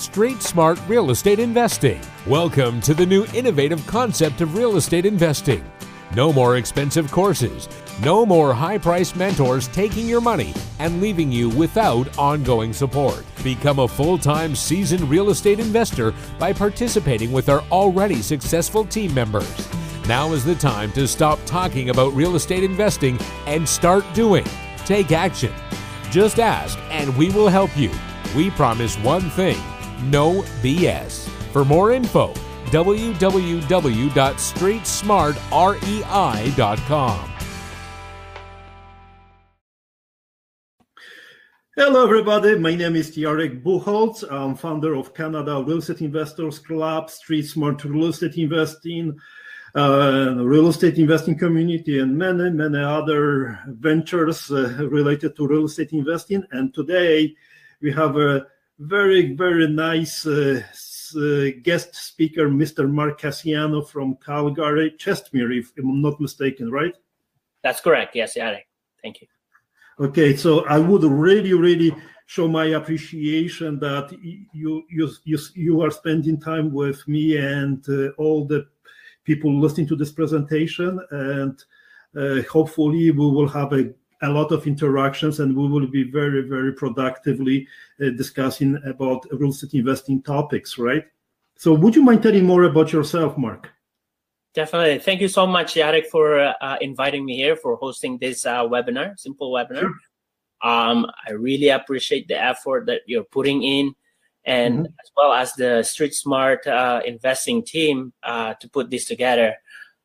Street Smart Real Estate Investing. Welcome to the new innovative concept of real estate investing. No more expensive courses. No more high priced mentors taking your money and leaving you without ongoing support. Become a full time seasoned real estate investor by participating with our already successful team members. Now is the time to stop talking about real estate investing and start doing. Take action. Just ask and we will help you. We promise one thing no BS. For more info, www.streetsmartrei.com. Hello, everybody. My name is Jarek Buchholz. I'm founder of Canada Real Estate Investors Club, Street Smart Real Estate Investing, uh, real estate investing community, and many, many other ventures uh, related to real estate investing. And today we have a very, very nice uh, uh, guest speaker, Mr. Mark Cassiano from Calgary, Chestermere, if I'm not mistaken, right? That's correct. Yes, Jarek. Thank you. Okay, so I would really, really show my appreciation that you you you, you are spending time with me and uh, all the people listening to this presentation, and uh, hopefully we will have a a lot of interactions and we will be very very productively uh, discussing about real estate investing topics right? So would you mind telling more about yourself mark? Definitely. Thank you so much Jarek, for uh, inviting me here for hosting this uh, webinar simple webinar. Sure. um, i really appreciate the effort that you're putting in and mm-hmm. as well as the street smart uh, investing team uh, to put this together.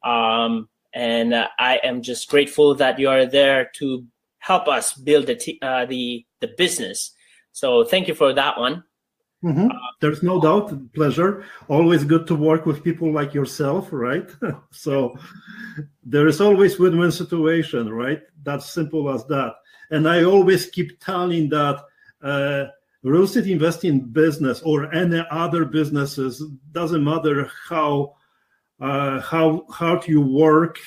Um, and uh, I am just grateful that you are there to help us build the t- uh, the the business. So thank you for that one. Mm-hmm. There's no doubt, pleasure. Always good to work with people like yourself, right? so there is always win-win situation, right? That's simple as that. And I always keep telling that uh, real estate investing business or any other businesses doesn't matter how uh, how hard you work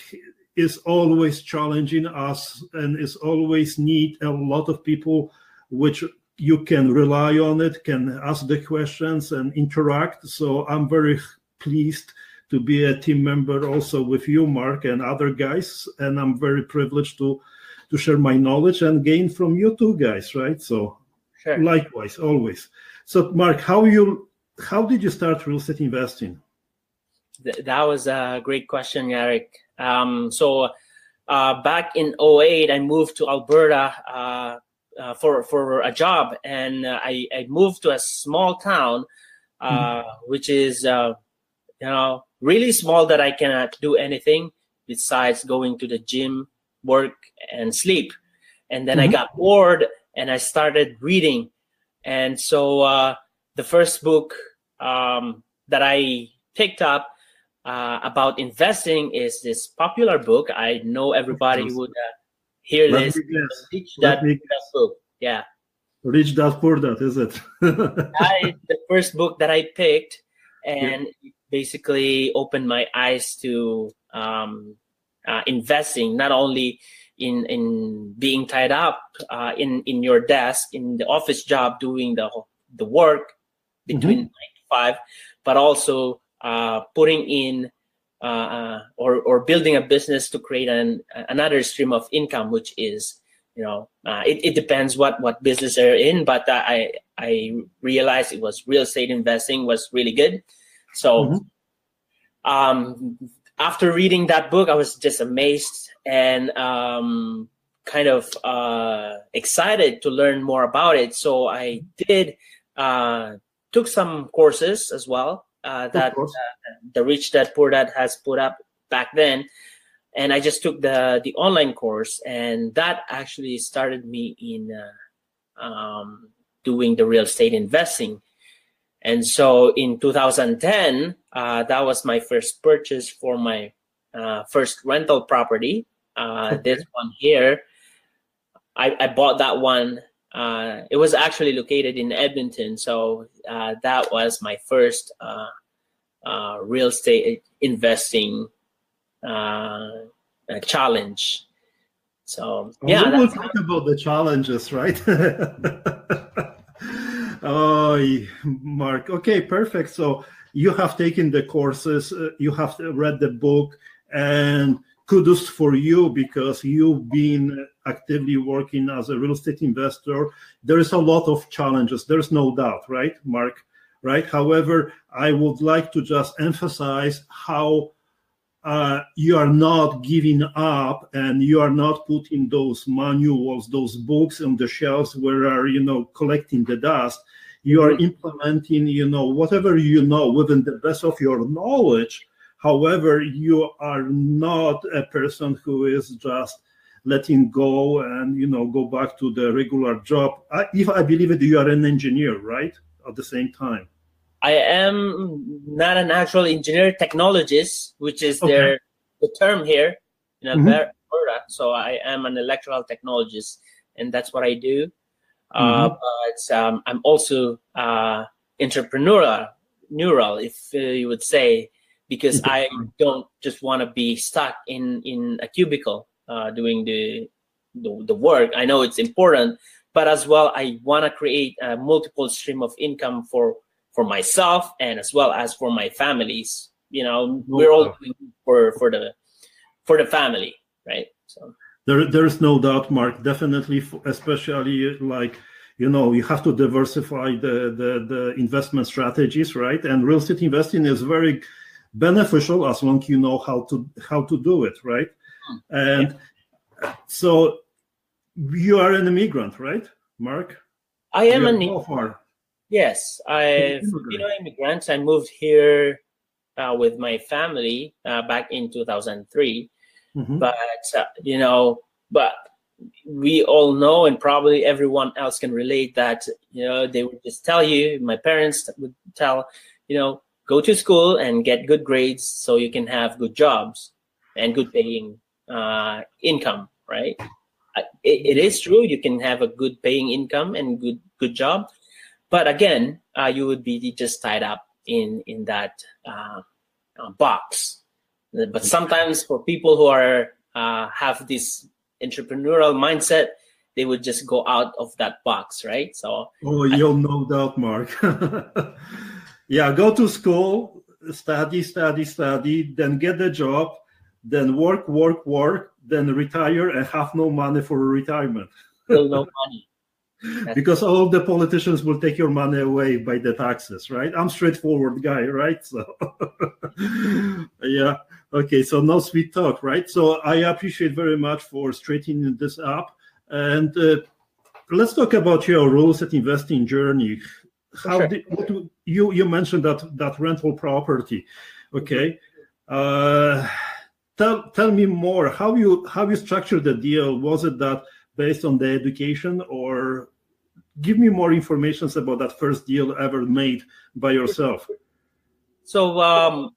is always challenging us and is always need a lot of people which you can rely on it can ask the questions and interact. So i'm very pleased to be a team member also with you mark and other guys. And i'm very privileged to to share my knowledge and gain from you two guys right? So sure. likewise always. So mark how you how did you start real estate investing that was a great question, Jarek. Um, so uh, back in 08, I moved to Alberta uh, uh, for for a job, and uh, I, I moved to a small town, mm. which is uh, you know really small that I cannot do anything besides going to the gym, work, and sleep. And then mm-hmm. I got bored, and I started reading. And so uh, the first book um, that I picked up uh, about investing is this popular book. I know everybody would uh, hear Let this. Rich Dad, that book. Yeah. Rich Dad Poor Dad, is it? I, the first book that I picked, and yeah. basically opened my eyes to um, uh, investing, not only in in being tied up uh, in in your desk in the office job doing the the work between mm-hmm. nine to five, but also uh, putting in uh, uh, or or building a business to create an another stream of income, which is you know uh, it, it depends what what business they're in, but I I realized it was real estate investing was really good. So mm-hmm. um, after reading that book, I was just amazed and um, kind of uh, excited to learn more about it. So I did uh, took some courses as well uh, that uh, the Rich Dad Poor Dad has put up back then, and I just took the the online course, and that actually started me in uh, um, doing the real estate investing. And so in 2010, uh, that was my first purchase for my uh, first rental property. Uh. This one here, I, I bought that one uh, it was actually located in Edmonton, so uh, that was my first uh, uh real estate investing uh, challenge. So yeah, we will talk about the challenges, right? Oh, Mark. Okay, perfect. So you have taken the courses, uh, you have read the book, and kudos for you because you've been actively working as a real estate investor. There is a lot of challenges. There's no doubt, right, Mark? Right. However, I would like to just emphasize how uh, you are not giving up and you are not putting those manuals, those books on the shelves where are you know collecting the dust. You are implementing, you know, whatever you know within the best of your knowledge However, you are not a person who is just letting go and you know go back to the regular job. I, if I believe it, you are an engineer, right? At the same time. I am not an actual engineer technologist, which is okay. their the term here in mm-hmm. Alberta. Mm-hmm. So I am an electrical technologist, and that's what I do. Uh, mm-hmm. But um, I'm also uh, entrepreneurial, neural, if uh, you would say because I don't just want to be stuck in in a cubicle uh, doing the, the, the work. I know it's important, but as well, I want to create a multiple stream of income for for myself and as well as for my families. You know, we're all for for the for the family, right? So there there is no doubt, Mark. Definitely, especially like you know you have to diversify the, the the investment strategies right and real estate investing is very beneficial as long you know how to how to do it right hmm. and yeah. so you are an immigrant right mark i am an immigrant yes i you know immigrant i moved here uh, with my family uh, back in 2003 mm-hmm. but uh, you know but we all know and probably everyone else can relate that you know they would just tell you my parents would tell you know go to school and get good grades so you can have good jobs and good paying uh, income right? It, it is true you can have a good paying income and good good job but again uh, you would be just tied up in in that uh, uh box. But sometimes for people who are uh, have this entrepreneurial mindset they would just go out of that box right? So oh you'll no doubt mark yeah go to school study study study then get a job then work work work then retire and have no money for retirement. Still no money. Because all the politicians will take your money away by the taxes right? I'm straightforward guy right? So yeah. Okay so no sweet talk right? So i appreciate very much for straightening this up. And uh, let's talk about your real estate investing journey how sure. did what, you you mentioned that that rental property okay uh, tell tell me more how you how you structured the deal was it that based on the education or give me more information about that first deal ever made by yourself so um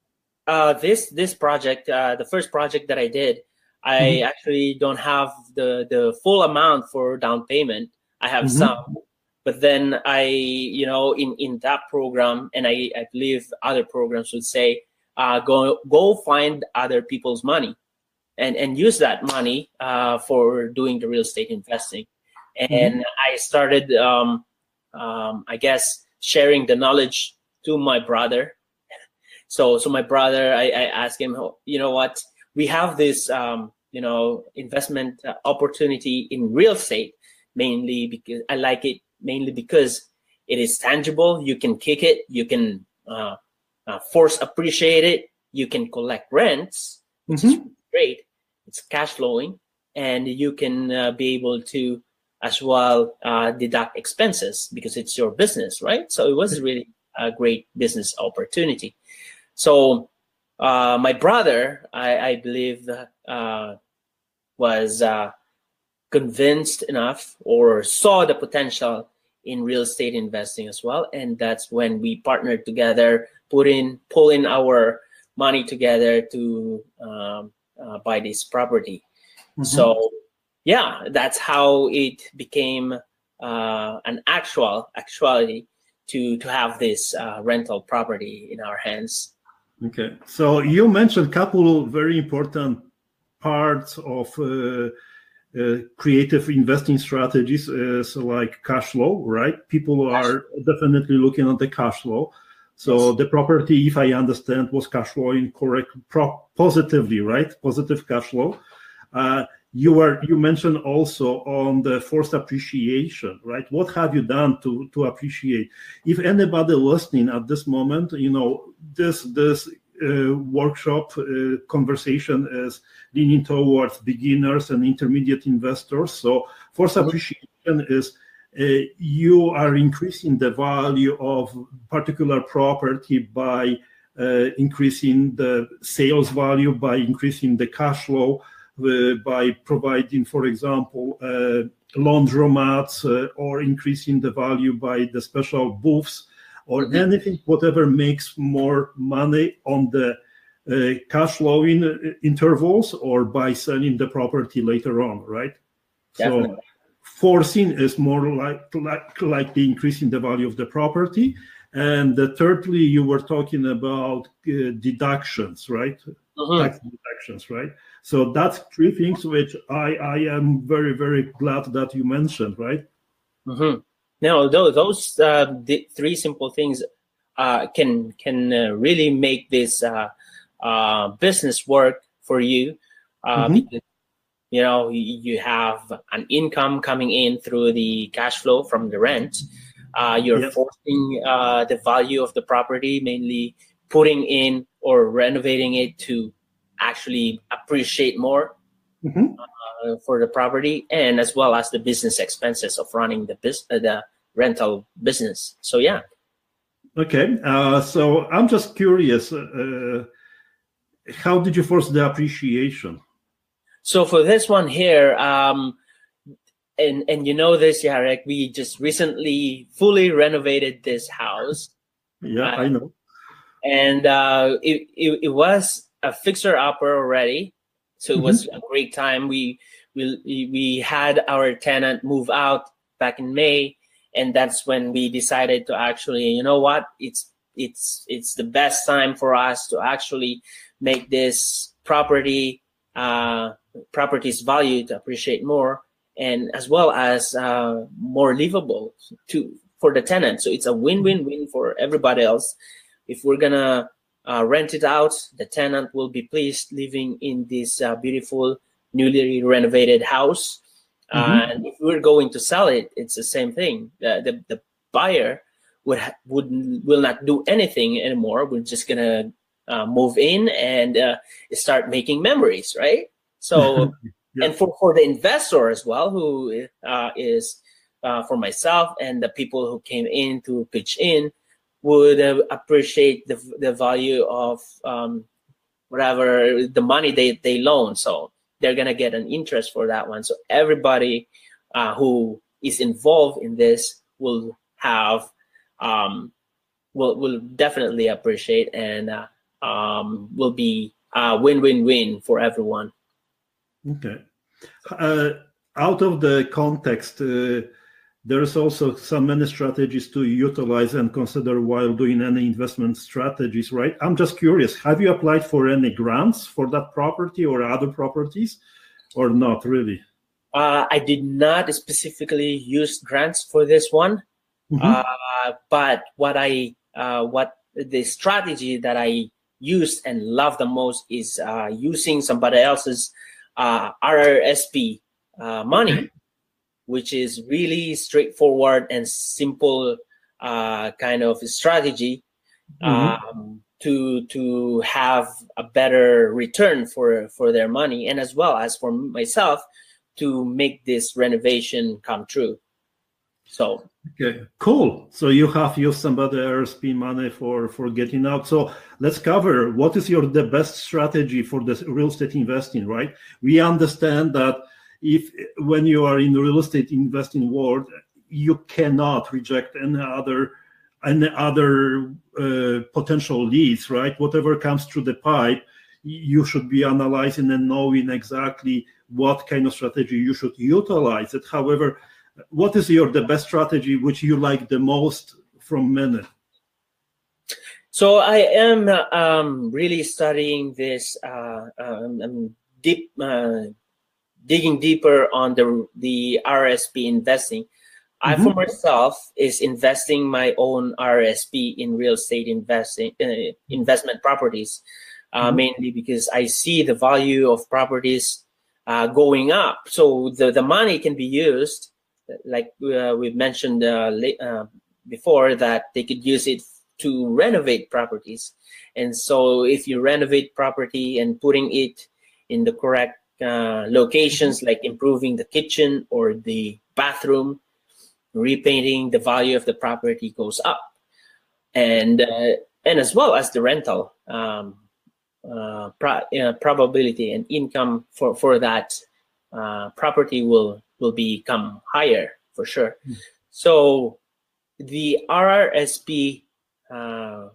uh this this project uh the first project that i did i mm-hmm. actually don't have the the full amount for down payment i have mm-hmm. some but then i you know in in that program and i i believe other programs would say uh, go go find other people's money and and use that money uh, for doing the real estate investing. And mm-hmm. i started um, um, i guess sharing the knowledge to my brother. So so my brother i, I asked him you know what? We have this um, you know investment uh, opportunity in real estate mainly because i like it mainly because it is tangible. You can kick it. You can uh, uh, force appreciate it. You can collect rents, which mm-hmm. is great. It's cash flowing, and you can uh, be able to as well uh, deduct expenses because it's your business, right? So it was really a great business opportunity. So uh, my brother, I, I believe, uh, was convinced enough or saw the potential in real estate investing as well. And that's when we partnered together put in pull in our money together to um, uh, buy this property. Mm-hmm. so yeah that's how it became uh, an actual actuality to to have this uh, rental property in our hands. Okay. So you mentioned a couple very important parts of uh, creative investing strategies is like cash flow, right? People are definitely looking at the cash flow. So the property, if I understand, was cash flowing correct, pro- positively, right? Positive cash flow. Uh, you were you mentioned also on the forced appreciation, right? What have you done to to appreciate? If anybody listening at this moment, you know this this uh, workshop uh, conversation is leaning towards beginners and intermediate investors. So force mm-hmm. appreciation is uh, you are increasing the value of particular property by uh, increasing the sales value, by increasing the cash flow, uh, by providing, for example, uh, laundromats or increasing the value by the special booths or anything, whatever makes more money on the uh, cash flowing uh, intervals or by selling the property later on, right? Definitely. So forcing is more like, like like the increasing the value of the property. And uh, thirdly, you were talking about uh, deductions, right? Mm-hmm. Tax deductions, right? So that's three things which I I am very very glad that you mentioned, right? Mm-hmm. No, those those uh, three simple things uh, can can uh, really make this uh, uh, business work for you. Uh, mm-hmm. Because, you know, you have an income coming in through the cash flow from the rent. you're yep. forcing the value of the property, mainly putting in or renovating it to actually appreciate more. Mm-hmm. Uh, for the property and as well as the business expenses of running the business, uh, the rental business. So yeah. Okay, uh, so I'm just curious, uh, how did you force the appreciation? So for this one here, um, and and you know this, Jarek, we just recently fully renovated this house. Yeah, uh, I know. And uh, it, it, it was a fixer upper already, so it mm-hmm. was a great time. We we we had our tenant move out back in May, and that's when we decided to actually you know what it's it's it's the best time for us to actually make this property uh, property's value to appreciate more and as well as uh, more livable to for the tenant so it's a win-win-win for everybody else if we're gonna uh, rent it out the tenant will be pleased living in this uh, beautiful newly renovated house Mm-hmm. and if we're going to sell it, it's the same thing. The the, the buyer would would will not do anything anymore. We're just gonna uh, move in and uh, start making memories, right? So, yeah. and for for the investor as well, who uh, is uh, for myself and the people who came in to pitch in, would uh, appreciate the the value of um, whatever the money they they loan. So they're gonna get an interest for that one. So everybody uh, who is involved in this will have um, will will definitely appreciate and uh, um, will be a win-win-win for everyone. Okay. Uh, out of the context, uh, there's also some many strategies to utilize and consider while doing any investment strategies, right? I'm just curious, have you applied for any grants for that property or other properties or not really? Uh, I did not specifically use grants for this one, mm-hmm. uh, but what I uh, what the strategy that I used and love the most is uh, using somebody else's uh, RRSP uh, money which is really straightforward and simple uh, kind of strategy mm-hmm. um, to to have a better return for for their money and as well as for myself to make this renovation come true. So. Okay cool. So you have used somebody RSP money for for getting out. So let's cover what is your the best strategy for the real estate investing right? We understand that if when you are in the real estate investing world, you cannot reject any other any other uh, potential leads, right? Whatever comes through the pipe, you should be analyzing and knowing exactly what kind of strategy you should utilize it. However, what is your the best strategy which you like the most from many? So I am um, really studying this uh, um, deep uh, digging deeper on the the RSP investing, I for myself is investing my own RSP in real estate investing uh, investment properties, uh, Mhm. mainly because I see the value of properties uh, going up. So the the money can be used, like uh, we've mentioned uh, uh, before, that they could use it to renovate properties. And so if you renovate property and putting it in the correct uh, locations, like improving the kitchen or the bathroom, repainting, the value of the property goes up, and uh, and as well as the rental um, uh, pro- uh, probability and income for for that uh, property will will become higher for sure. Mm. So the RRSP uh,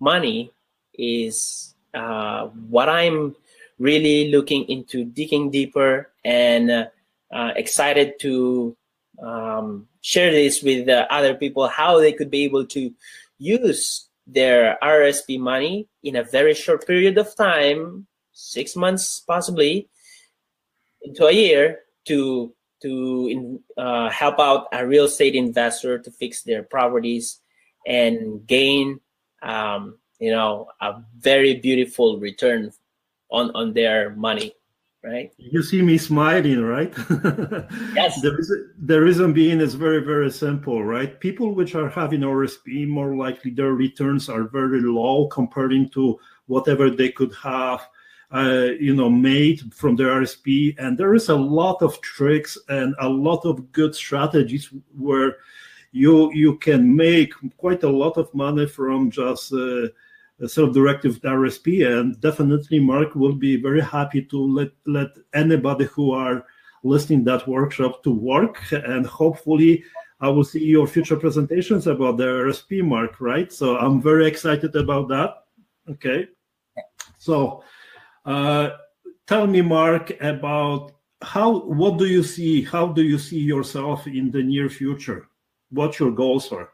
money is uh, what I'm really looking into digging deeper and uh, uh, excited to um, share this with uh, other people how they could be able to use their RSP money in a very short period of time, six months possibly, into a year, to to in, uh, help out a real estate investor to fix their properties and gain, um, you know, a very beautiful return on on their money, right? You see me smiling, right? Yes. The reason, the reason being is very, very simple, right? People which are having RSP, more likely their returns are very low comparing to whatever they could have, uh, you know, made from their RSP. And there is a lot of tricks and a lot of good strategies where you you can make quite a lot of money from just uh, a self-directed RSP. And definitely, Mark will be very happy to let let anybody who are listening that workshop to work and hopefully i will see your future presentations about the rsp mark right? So i'm very excited about that. Okay. So uh, tell me mark about how what do you see how do you see yourself in the near future? What your goals are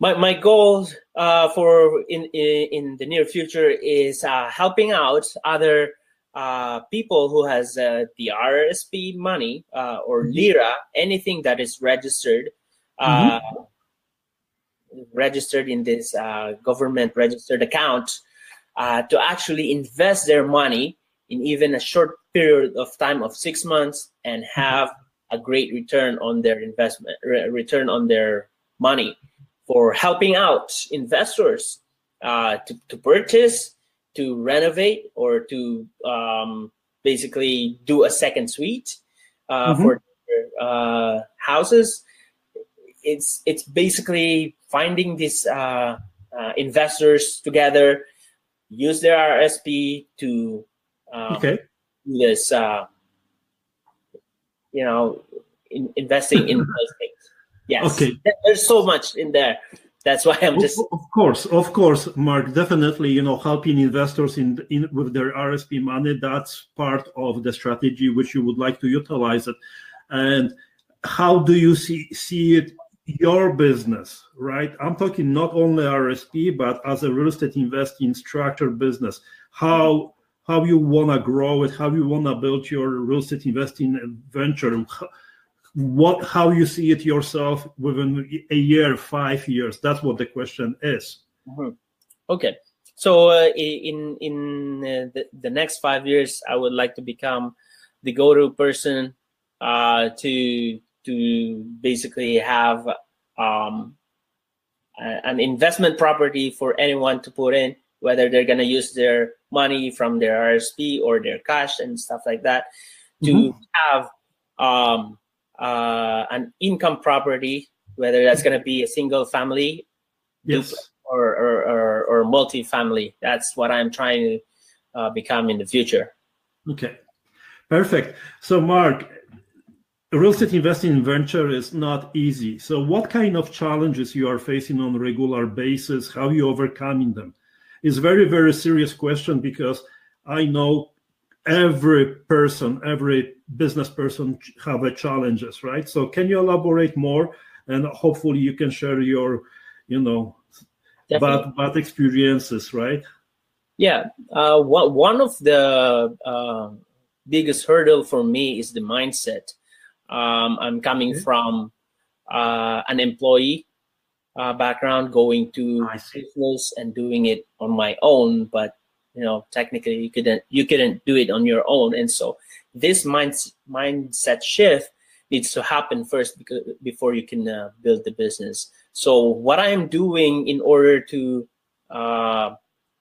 my my goal uh, for in, in in the near future is uh, helping out other uh, people who has uh, the RSP money uh, or LIRA, anything that is registered, uh, registered in this uh, government registered account, uh, to actually invest their money in even a short period of time of six months and have a great return on their investment, re- return on their money for helping out investors uh, to, to purchase, to renovate, or to um, basically do a second suite uh, Mhm. for their uh, houses. It's it's basically finding these uh, uh, investors together, use their RSP to um, okay do this. Uh, you know, in, investing in. Yes. Okay. There's so much in there. That's why I'm just Of, course, of course, Mark. Definitely, you know, helping investors in, in with their RSP money. That's part of the strategy which you would like to utilize it. And how do you see see it? Your business, right? I'm talking not only RSP, but as a real estate investing structured business. How how you wanna grow it? How you wanna build your real estate investing venture? What how you see it yourself within a year five years that's what the question is Mhm. Okay. So uh, in in uh, the, the next five years, I would like to become the go-to person uh, to to basically have um, a- an investment property for anyone to put in, whether they're going to use their money from their RSP or their cash and stuff like that, to have um, uh, an income property, whether that's going to be a single family yes. or or, or, or multi-family. That's what I'm trying to uh, become in the future. okay. Perfect. So mark real estate investing in venture is not easy. So what kind of challenges you are facing on a regular basis? How you overcoming them? Is very very serious question because i know every person every business person have a challenges right so can you elaborate more and hopefully you can share your you know Definitely. bad bad experiences right Yeah. Uh, one one of the uh, biggest hurdle for me is the mindset. Um, I'm coming Okay. from uh, an employee uh, background, going to business and doing it on my own, but you know, technically you couldn't you couldn't do it on your own, and so this mind, mindset shift needs to happen first because before you can uh, build the business. So what I am doing in order to uh,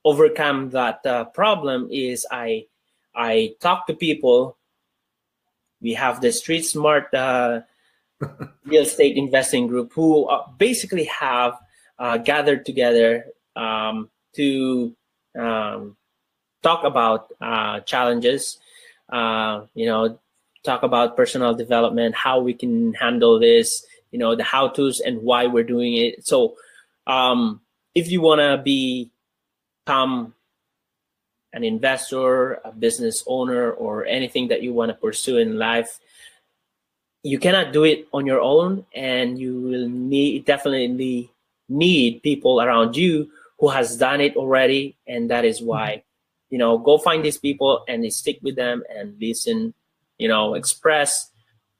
overcome that uh, problem is I I talk to people. We have the Street Smart uh, real estate investing group who uh, basically have uh, gathered together um, to um, talk about uh, challenges. Uh, you know, talk about personal development, how we can handle this. You know, the how tos and why we're doing it. So, um, if you want to be become an investor, a business owner, or anything that you want to pursue in life, you cannot do it on your own, and you will need definitely need people around you who has done it already, and that is mm-hmm. why you know go find these people and stick with them and listen, you know, express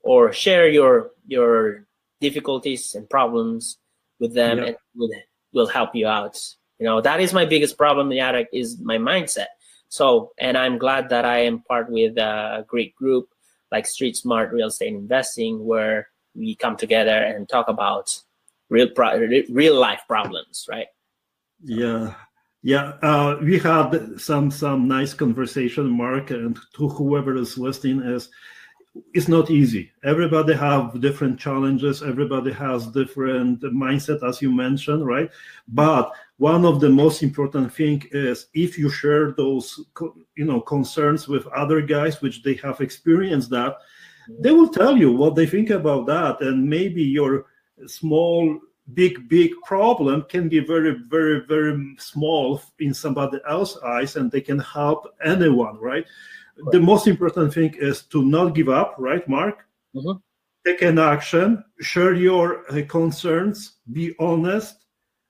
or share your your difficulties and problems with them, and will will help you out. You know, that is my biggest problem, Jarek, is my mindset. So, and I'm glad that I am part with a great group like Street Smart Real Estate Investing, where we come together and talk about real pro- real life problems, right? Yeah, yeah. Uh, we had some some nice conversation, Mark, and to whoever is listening is it's not easy. Everybody have different challenges. Everybody has different mindset, as you mentioned, right? But one of the most important thing is if you share those, you know, concerns with other guys, which they have experienced that, they will tell you what they think about that, and maybe your small big big problem can be very very very small in somebody else's eyes and they can help anyone right? The most important thing is to not give up right mark? Mhm. take an action share your uh, concerns be honest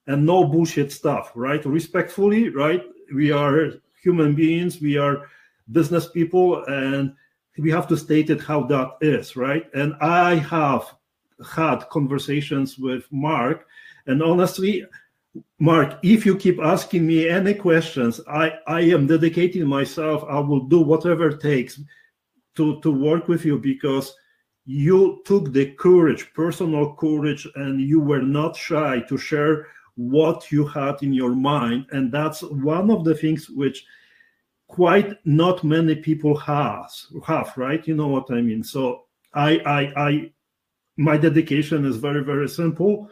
and no bullshit stuff right? Respectfully right? We are human beings we are business people and we have to state it how that is right? And i have had conversations with Mark, and honestly, Mark, if you keep asking me any questions, I, I am dedicating myself. I will do whatever it takes to, to work with you because you took the courage, personal courage, and you were not shy to share what you had in your mind. And that's one of the things which quite not many people has have, right? You know what I mean? So I I I my dedication is very very simple.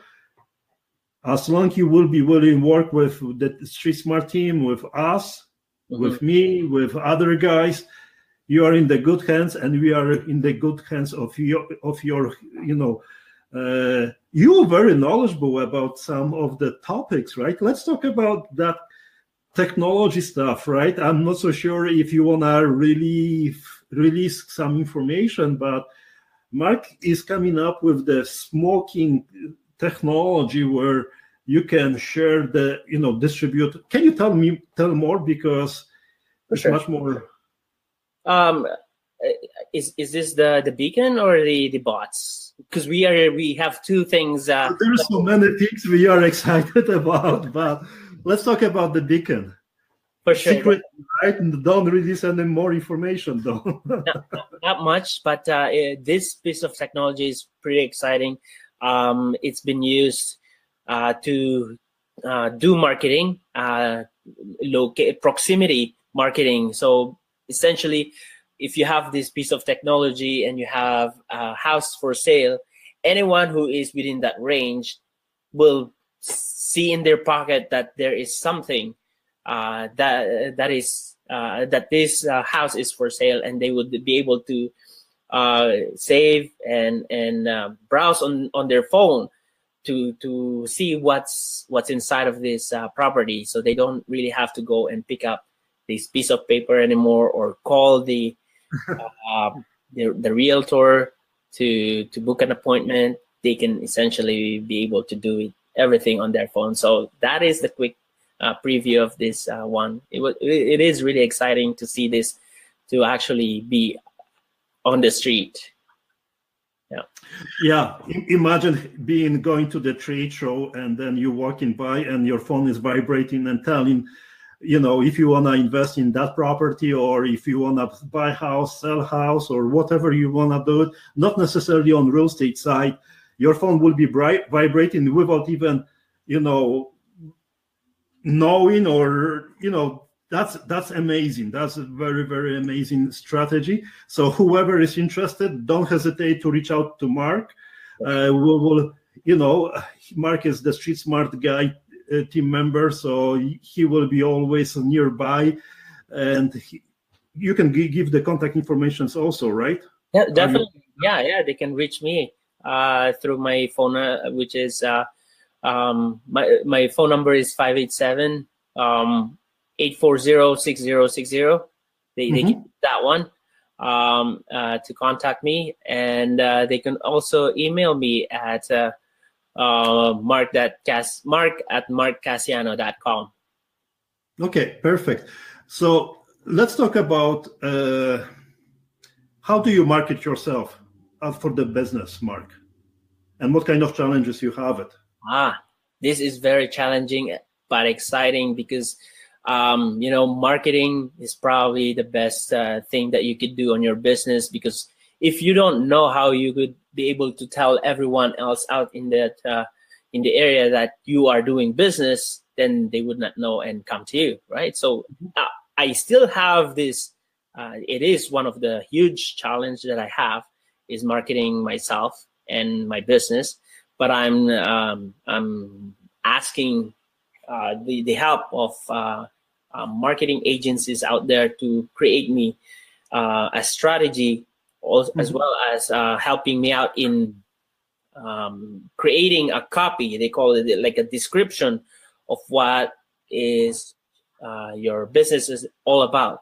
As long you will be willing to work with the street smart team with us Mm-hmm. with me with other guys you are in the good hands and we are in the good hands of your of your you know uh, you are very knowledgeable about some of the topics right? Let's talk about that technology stuff right? I'm not so sure if you want to really release some information but Mark is coming up with the smoking technology where you can share the, you know, distribute. Can you tell me tell more because For it's sure. much more. Um, is is this the the beacon or the the bots? Because we are we have two things. Uh, There's so many things we are excited about, but let's talk about the beacon. For sure. Secret, right? Don't release any more information, though. not much, but uh, eh, this piece of technology is pretty exciting. Um, it's been used uh, to uh, do marketing, uh, locate proximity marketing. So essentially, if you have this piece of technology and you have a house for sale, anyone who is within that range will see in their pocket that there is something uh, that that is uh, that this uh, house is for sale, and they would be able to uh, save and and uh, browse on on their phone to to see what's what's inside of this uh, property. So they don't really have to go and pick up this piece of paper anymore or call the uh, the, the realtor to to book an appointment. They can essentially be able to do it everything on their phone. So that is the quick uh, preview of this uh, one. It was it is really exciting to see this to actually be on the street. Yeah. Yeah. Imagine being going to the trade show and then you're walking by and your phone is vibrating and telling, you know, if you want to invest in that property or if you want to buy house, sell house, or whatever you want to do, not necessarily on real estate side, your phone will be bright, vibrating without even, you know, knowing or you know that's that's amazing. That's a very very amazing strategy. So whoever is interested don't hesitate to reach out to mark. Uh, we will you know mark is the street smart guy uh, team member so he will be always nearby. And he, you can g- give the contact informations also right? Yeah definitely. Yeah yeah they can reach me uh, through my phone uh, which is uh, um, my my phone number is 587 um, 840-6060. They, mm-hmm. they can that one um, uh, to contact me, and uh, they can also email me at uh, uh, mark that cas- mark at markcasiano.com. Okay, perfect. So let's talk about uh, how do you market yourself for the business, Mark, and what kind of challenges you have it. Ah, this is very challenging but exciting because um, you know, marketing is probably the best uh, thing that you could do on your business because if you don't know how you could be able to tell everyone else out in that uh, in the area that you are doing business, then they would not know and come to you, right? So uh, I still have this. Uh, it is one of the huge challenge that I have is marketing myself and my business, but I'm um, I'm asking uh, the the help of uh, um, marketing agencies out there to create me uh, a strategy also, mm-hmm. as well as uh, helping me out in um, creating a copy they call it like a description of what is uh, your business is all about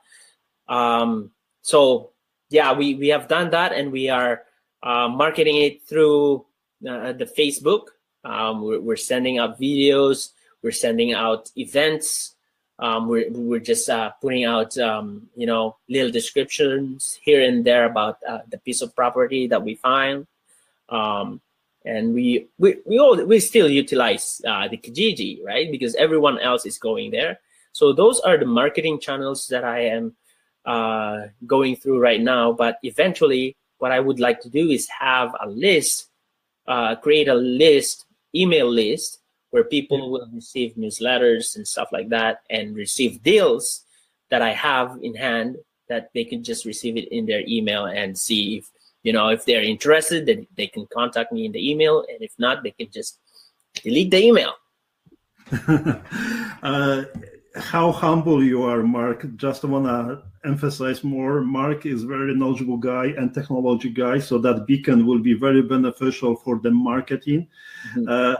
um, so yeah we, we have done that and we are uh, marketing it through uh, the facebook. Um, we're, we're sending out videos. We're sending out events. Um, we're, we're just uh, putting out um, you know little descriptions here and there about uh, the piece of property that we find. Um, and we we we, all, we still utilize uh, the kijiji right? Because everyone else is going there. So those are the marketing channels that i am uh, going through right now. But eventually what i would like to do is have a list uh, create a list email list where people will receive newsletters and stuff like that and receive deals that I have in hand that they can just receive it in their email and see if you know if they're interested then they can contact me in the email. And if not they can just delete the email. Uh, how humble you are mark. Just want to emphasize more mark is very knowledgeable guy and technology guy so that beacon will be very beneficial for the marketing. Mm-hmm. uh,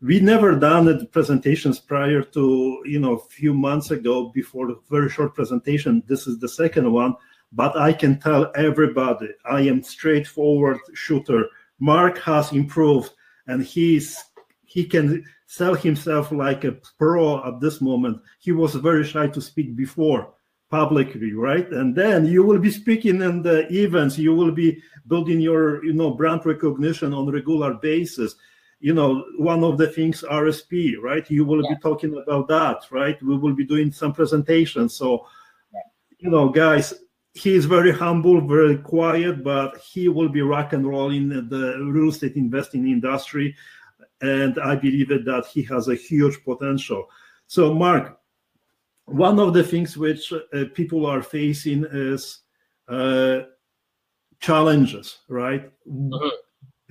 we never done the presentations prior to you know a few months ago before very short presentation. This is the second one but i can tell everybody i am straightforward shooter. Mark has improved and he's he can sell himself like a pro at this moment. He was very shy to speak before publicly right? And then you will be speaking in the events. You will be building your you know brand recognition on regular basis. You know one of the things rsp right? You will yeah. be talking about that right? We will be doing some presentations. So yeah. you know guys he is very humble very quiet but he will be rock and roll in the real estate investing industry and i believe that he has a huge potential. So mark one of the things which uh, people are facing is uh, challenges right? Mm-hmm.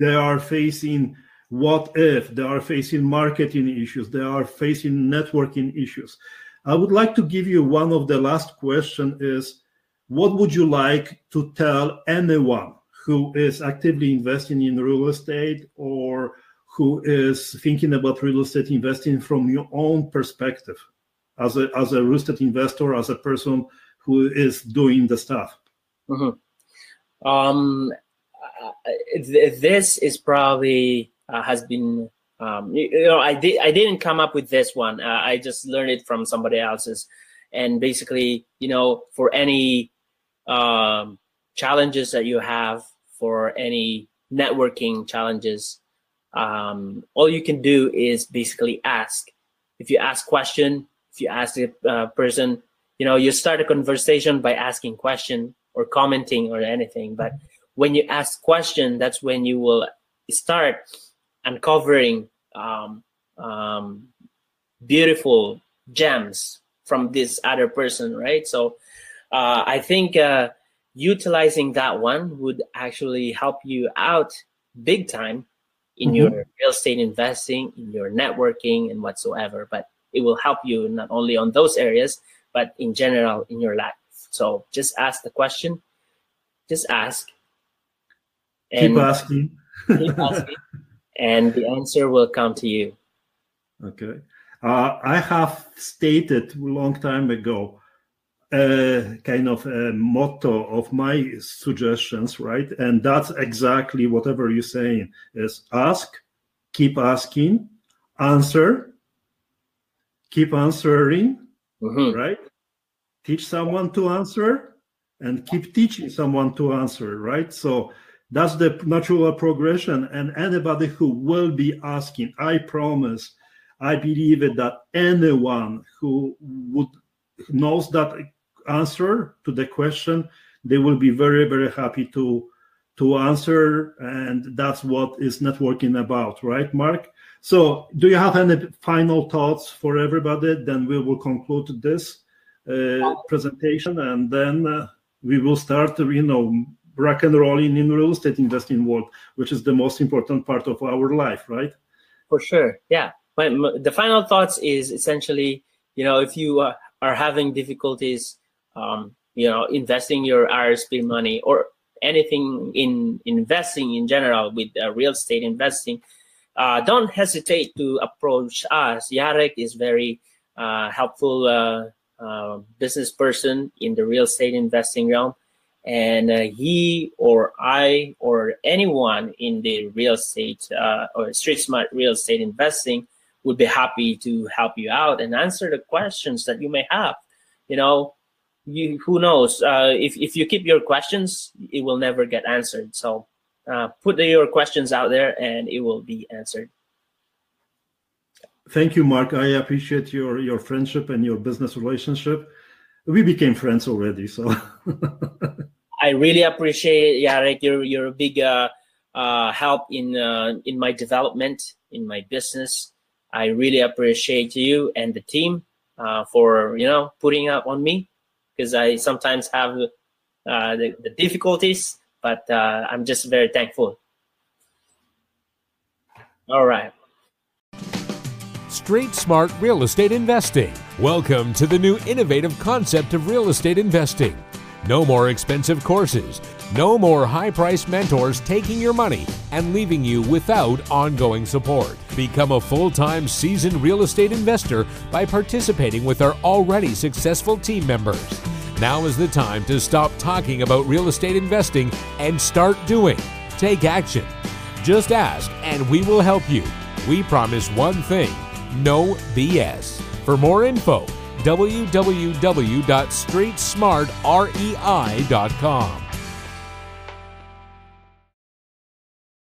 they are facing what if they are facing marketing issues they are facing networking issues. I would like to give you one of the last question is what would you like to tell anyone who is actively investing in real estate or who is thinking about real estate investing from your own perspective as a as a real estate investor as a person who is doing the stuff mm-hmm. um, this is probably uh, has been um, you, you, know I did I didn't come up with this one. Uh, I just learned it from somebody else's, and basically you know for any um, challenges that you have for any networking challenges, um, all you can do is basically ask. If you ask question, if you ask the uh, person, you know, you start a conversation by asking question or commenting or anything. But when you ask question, that's when you will start uncovering um, um, beautiful gems from this other person, right? So uh, I think uh, utilizing that one would actually help you out big time in mm-hmm. your real estate investing, in your networking, and whatsoever. But it will help you not only on those areas, but in general in your life. So just ask the question, just ask. And keep asking. keep asking, and the answer will come to you. Okay. Uh, I have stated a long time ago a kind of a motto of my suggestions, right? And that's exactly whatever you're saying is ask, keep asking, answer, keep answering, mm-hmm. right? Teach someone to answer and keep teaching someone to answer, right? So that's the natural progression. And anybody who will be asking, I promise, I believe that anyone who would knows that answer to the question, they will be very, very happy to to answer. And that's what is networking about, right, Mark? So do you have any final thoughts for everybody? Then we will conclude this uh, presentation and then uh, we will start, you know, rock and rolling in real estate investing world, which is the most important part of our life, right? For sure. Yeah my, my, the final thoughts is essentially, you know, if you uh, are having difficulties, um, you know, investing your RSP money or anything in investing in general with uh, real estate investing, uh, don't hesitate to approach us. Jarek is very uh, helpful uh, uh, business person in the real estate investing realm and uh, he or I or anyone in the real estate or street smart real estate investing would be happy to help you out and answer the questions that you may have. You know, you who knows uh, if if you keep your questions, it will never get answered. So uh, put your questions out there, and it will be answered. Thank you, Mark. I appreciate your your friendship and your business relationship. We became friends already, so. I really appreciate Jarek. You're you're a big uh, uh, help in uh, in my development in my business. I really appreciate you and the team uh, for you know putting up on me because I sometimes have uh, the, the, difficulties, but uh, I'm just very thankful. All right. Street Smart Real Estate Investing. Welcome to the new innovative concept of real estate investing. No more expensive courses. No more high priced mentors taking your money and leaving you without ongoing support. Become a full time seasoned real estate investor by participating with our already successful team members. Now is the time to stop talking about real estate investing and start doing. Take action. Just ask and we will help you. We promise one thing no BS. For more info, www.streetsmartrei.com.